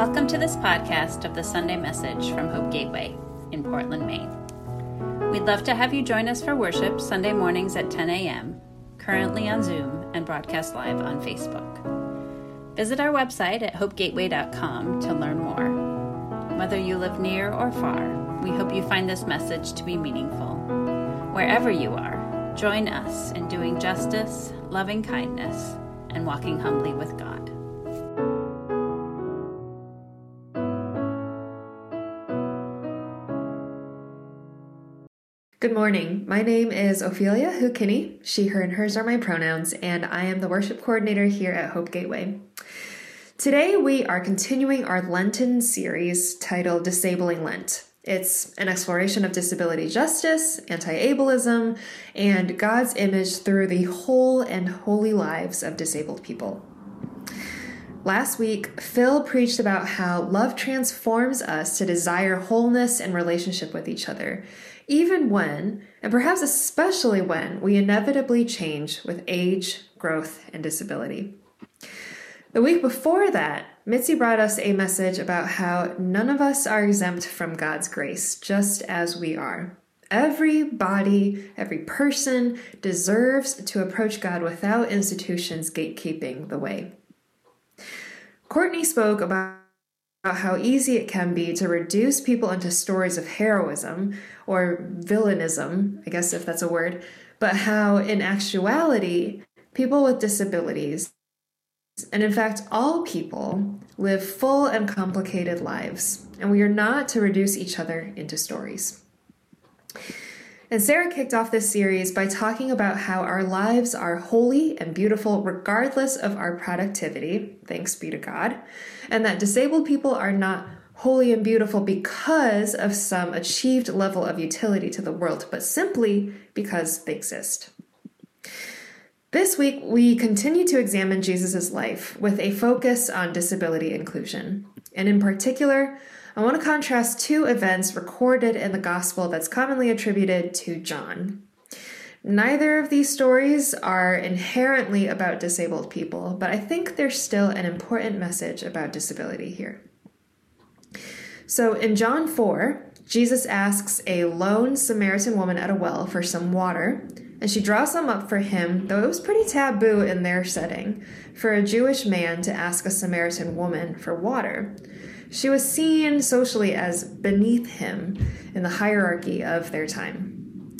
Welcome to this podcast of the Sunday message from Hope Gateway in Portland, Maine. We'd love to have you join us for worship Sunday mornings at 10 a.m., currently on Zoom and broadcast live on Facebook. Visit our website at hopegateway.com to learn more. Whether you live near or far, we hope you find this message to be meaningful. Wherever you are, join us in doing justice, loving kindness, and walking humbly with God. Good morning. My name is Ophelia Hukini. She, her, and hers are my pronouns, and I am the worship coordinator here at Hope Gateway. Today, we are continuing our Lenten series titled Disabling Lent. It's an exploration of disability justice, anti ableism, and God's image through the whole and holy lives of disabled people. Last week, Phil preached about how love transforms us to desire wholeness and relationship with each other even when, and perhaps especially when, we inevitably change with age, growth, and disability. The week before that, Mitzi brought us a message about how none of us are exempt from God's grace, just as we are. Every body, every person deserves to approach God without institutions gatekeeping the way. Courtney spoke about how easy it can be to reduce people into stories of heroism or villainism, I guess if that's a word, but how in actuality, people with disabilities, and in fact, all people, live full and complicated lives, and we are not to reduce each other into stories. And Sarah kicked off this series by talking about how our lives are holy and beautiful regardless of our productivity, thanks be to God, and that disabled people are not holy and beautiful because of some achieved level of utility to the world, but simply because they exist. This week, we continue to examine Jesus' life with a focus on disability inclusion. And in particular, I want to contrast two events recorded in the gospel that's commonly attributed to John. Neither of these stories are inherently about disabled people, but I think there's still an important message about disability here. So in John 4, Jesus asks a lone Samaritan woman at a well for some water, and she draws some up for him, though it was pretty taboo in their setting for a Jewish man to ask a Samaritan woman for water. She was seen socially as beneath him in the hierarchy of their time.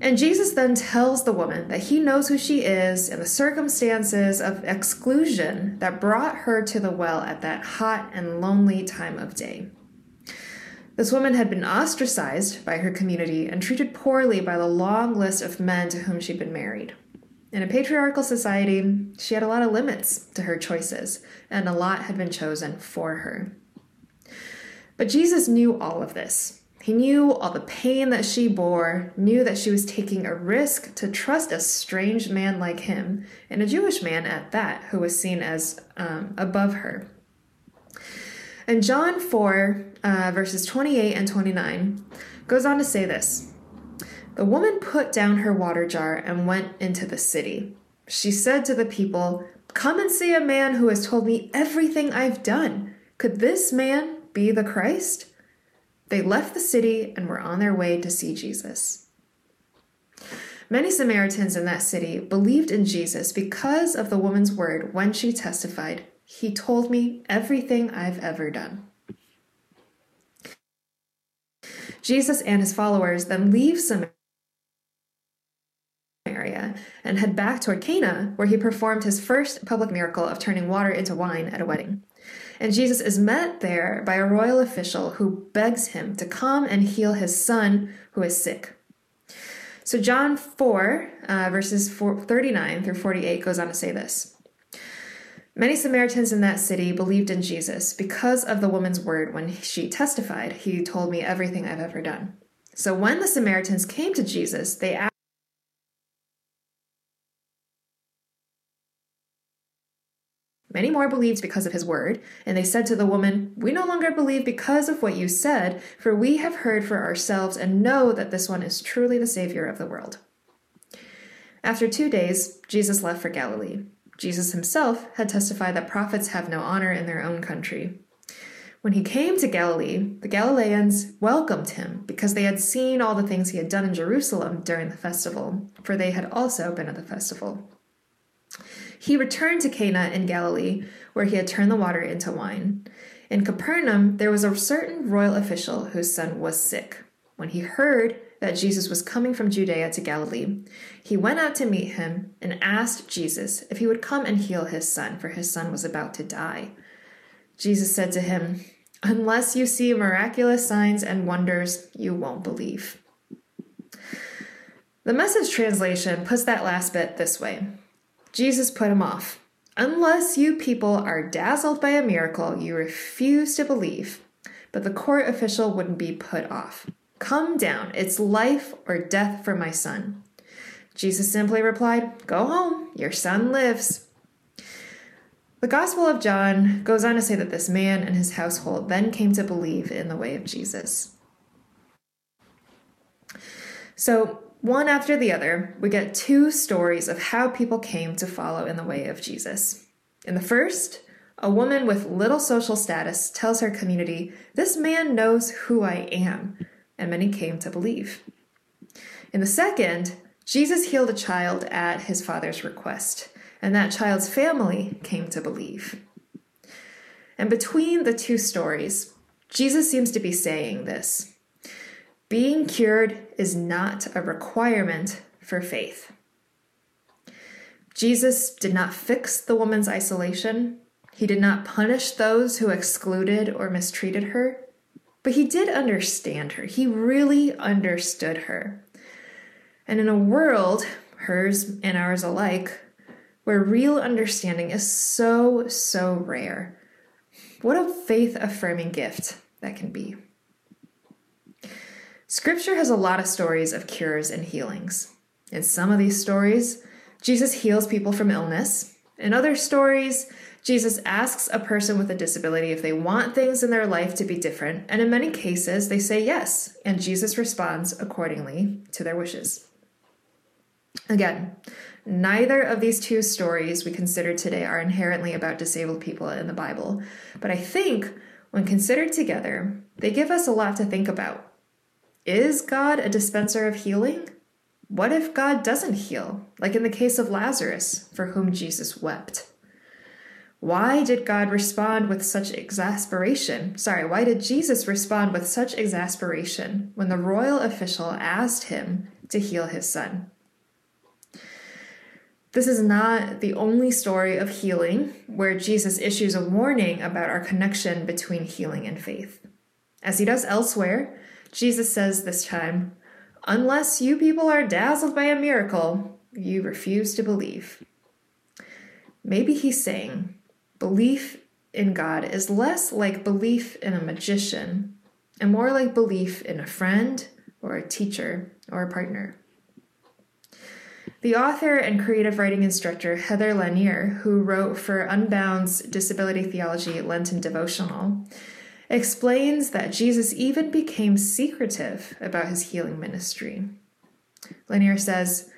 And Jesus then tells the woman that he knows who she is and the circumstances of exclusion that brought her to the well at that hot and lonely time of day. This woman had been ostracized by her community and treated poorly by the long list of men to whom she'd been married. In a patriarchal society, she had a lot of limits to her choices, and a lot had been chosen for her. But Jesus knew all of this. He knew all the pain that she bore, knew that she was taking a risk to trust a strange man like him, and a Jewish man at that, who was seen as um, above her. And John 4, uh, verses 28 and 29, goes on to say this the woman put down her water jar and went into the city. She said to the people, Come and see a man who has told me everything I've done. Could this man be the Christ? They left the city and were on their way to see Jesus. Many Samaritans in that city believed in Jesus because of the woman's word when she testified, He told me everything I've ever done. Jesus and his followers then leave Samaria and head back toward Cana, where he performed his first public miracle of turning water into wine at a wedding. And Jesus is met there by a royal official who begs him to come and heal his son who is sick. So, John 4, uh, verses 4, 39 through 48 goes on to say this Many Samaritans in that city believed in Jesus because of the woman's word when she testified, He told me everything I've ever done. So, when the Samaritans came to Jesus, they asked, Many more believed because of his word, and they said to the woman, We no longer believe because of what you said, for we have heard for ourselves and know that this one is truly the Savior of the world. After two days, Jesus left for Galilee. Jesus himself had testified that prophets have no honor in their own country. When he came to Galilee, the Galileans welcomed him because they had seen all the things he had done in Jerusalem during the festival, for they had also been at the festival. He returned to Cana in Galilee, where he had turned the water into wine. In Capernaum, there was a certain royal official whose son was sick. When he heard that Jesus was coming from Judea to Galilee, he went out to meet him and asked Jesus if he would come and heal his son, for his son was about to die. Jesus said to him, Unless you see miraculous signs and wonders, you won't believe. The message translation puts that last bit this way Jesus put him off. Unless you people are dazzled by a miracle, you refuse to believe. But the court official wouldn't be put off. Come down, it's life or death for my son. Jesus simply replied, Go home, your son lives. The Gospel of John goes on to say that this man and his household then came to believe in the way of Jesus. So, one after the other, we get two stories of how people came to follow in the way of Jesus. In the first, a woman with little social status tells her community, This man knows who I am, and many came to believe. In the second, Jesus healed a child at his father's request, and that child's family came to believe. And between the two stories, Jesus seems to be saying this being cured is not a requirement for faith. Jesus did not fix the woman's isolation. He did not punish those who excluded or mistreated her, but he did understand her. He really understood her. And in a world, hers and ours alike, where real understanding is so, so rare, what a faith affirming gift that can be. Scripture has a lot of stories of cures and healings. In some of these stories, Jesus heals people from illness. In other stories, Jesus asks a person with a disability if they want things in their life to be different, and in many cases, they say yes, and Jesus responds accordingly to their wishes. Again, neither of these two stories we consider today are inherently about disabled people in the Bible, but I think when considered together, they give us a lot to think about is God a dispenser of healing? What if God doesn't heal, like in the case of Lazarus, for whom Jesus wept? Why did God respond with such exasperation? Sorry, why did Jesus respond with such exasperation when the royal official asked him to heal his son? This is not the only story of healing where Jesus issues a warning about our connection between healing and faith. As he does elsewhere, Jesus says this time, Unless you people are dazzled by a miracle, you refuse to believe. Maybe he's saying belief in God is less like belief in a magician and more like belief in a friend or a teacher or a partner. The author and creative writing instructor Heather Lanier, who wrote for Unbound's Disability Theology Lenten devotional, explains that Jesus even became secretive about his healing ministry. Lanier says,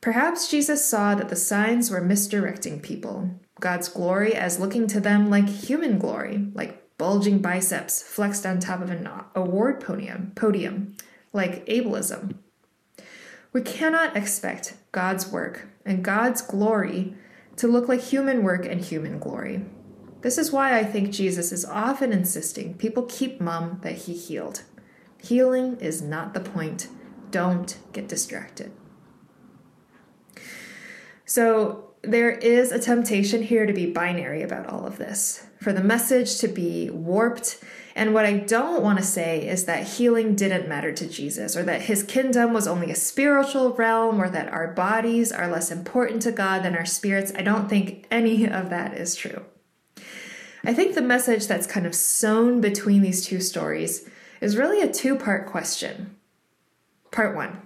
Perhaps Jesus saw that the signs were misdirecting people, God's glory as looking to them like human glory, like bulging biceps flexed on top of an award podium, podium like ableism. We cannot expect God's work and God's glory to look like human work and human glory. This is why I think Jesus is often insisting people keep mum that he healed. Healing is not the point. Don't get distracted. So, there is a temptation here to be binary about all of this, for the message to be warped. And what I don't want to say is that healing didn't matter to Jesus, or that his kingdom was only a spiritual realm, or that our bodies are less important to God than our spirits. I don't think any of that is true. I think the message that's kind of sewn between these two stories is really a two part question. Part one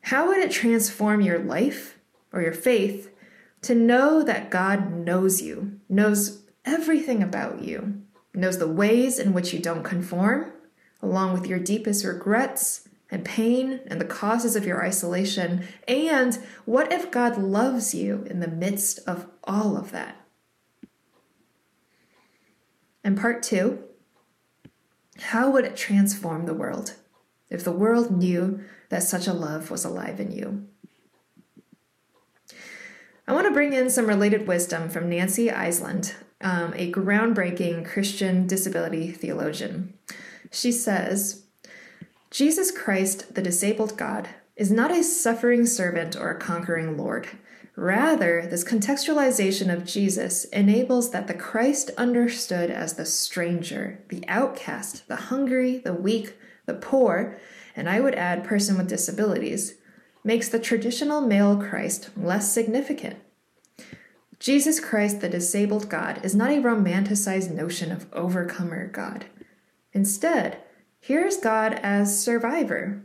How would it transform your life or your faith to know that God knows you, knows everything about you, knows the ways in which you don't conform, along with your deepest regrets and pain and the causes of your isolation? And what if God loves you in the midst of all of that? And part two How would it transform the world if the world knew that such a love was alive in you? I want to bring in some related wisdom from Nancy Eiesland, um, a groundbreaking Christian disability theologian. She says, Jesus Christ, the disabled God, is not a suffering servant or a conquering Lord. Rather, this contextualization of Jesus enables that the Christ understood as the stranger, the outcast, the hungry, the weak, the poor, and I would add person with disabilities, makes the traditional male Christ less significant. Jesus Christ, the disabled God, is not a romanticized notion of overcomer God. Instead, here is God as survivor.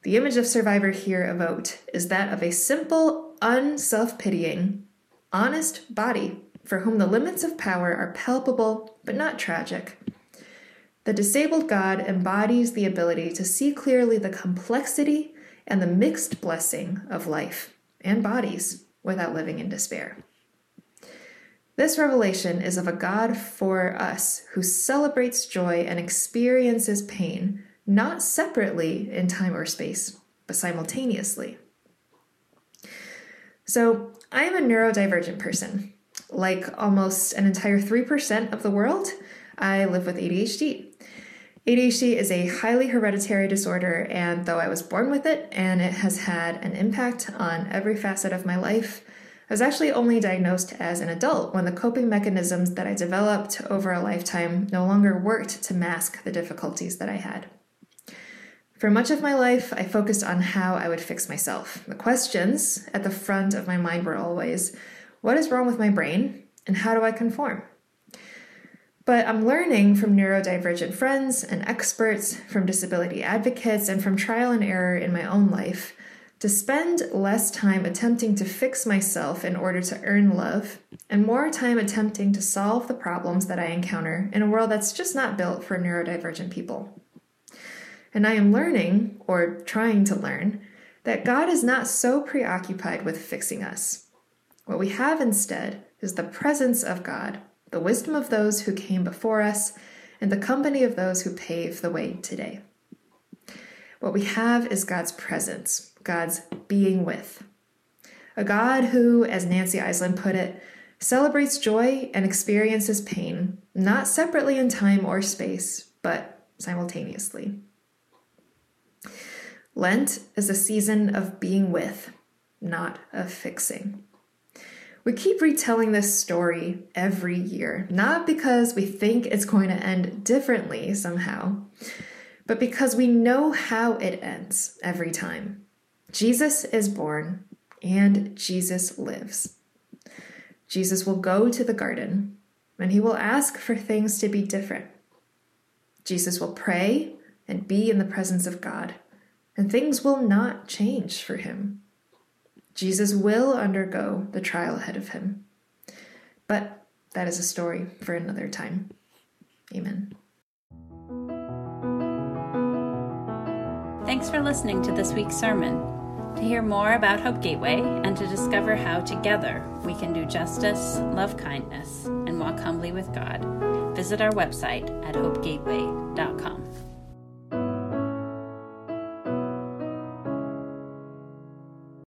The image of survivor here evoked is that of a simple, unself pitying, honest body for whom the limits of power are palpable but not tragic. The disabled God embodies the ability to see clearly the complexity and the mixed blessing of life and bodies without living in despair. This revelation is of a God for us who celebrates joy and experiences pain, not separately in time or space, but simultaneously. So, I am a neurodivergent person. Like almost an entire 3% of the world, I live with ADHD. ADHD is a highly hereditary disorder, and though I was born with it and it has had an impact on every facet of my life, I was actually only diagnosed as an adult when the coping mechanisms that I developed over a lifetime no longer worked to mask the difficulties that I had. For much of my life, I focused on how I would fix myself. The questions at the front of my mind were always what is wrong with my brain and how do I conform? But I'm learning from neurodivergent friends and experts, from disability advocates, and from trial and error in my own life to spend less time attempting to fix myself in order to earn love, and more time attempting to solve the problems that I encounter in a world that's just not built for neurodivergent people. And I am learning, or trying to learn, that God is not so preoccupied with fixing us. What we have instead is the presence of God, the wisdom of those who came before us, and the company of those who pave the way today. What we have is God's presence, God's being with. A God who, as Nancy Eiesland put it, celebrates joy and experiences pain, not separately in time or space, but simultaneously. Lent is a season of being with, not of fixing. We keep retelling this story every year, not because we think it's going to end differently somehow, but because we know how it ends every time. Jesus is born and Jesus lives. Jesus will go to the garden and he will ask for things to be different. Jesus will pray and be in the presence of God, and things will not change for him. Jesus will undergo the trial ahead of him. But that is a story for another time. Amen. Thanks for listening to this week's sermon. To hear more about Hope Gateway and to discover how together we can do justice, love kindness, and walk humbly with God, visit our website at hopegateway.com.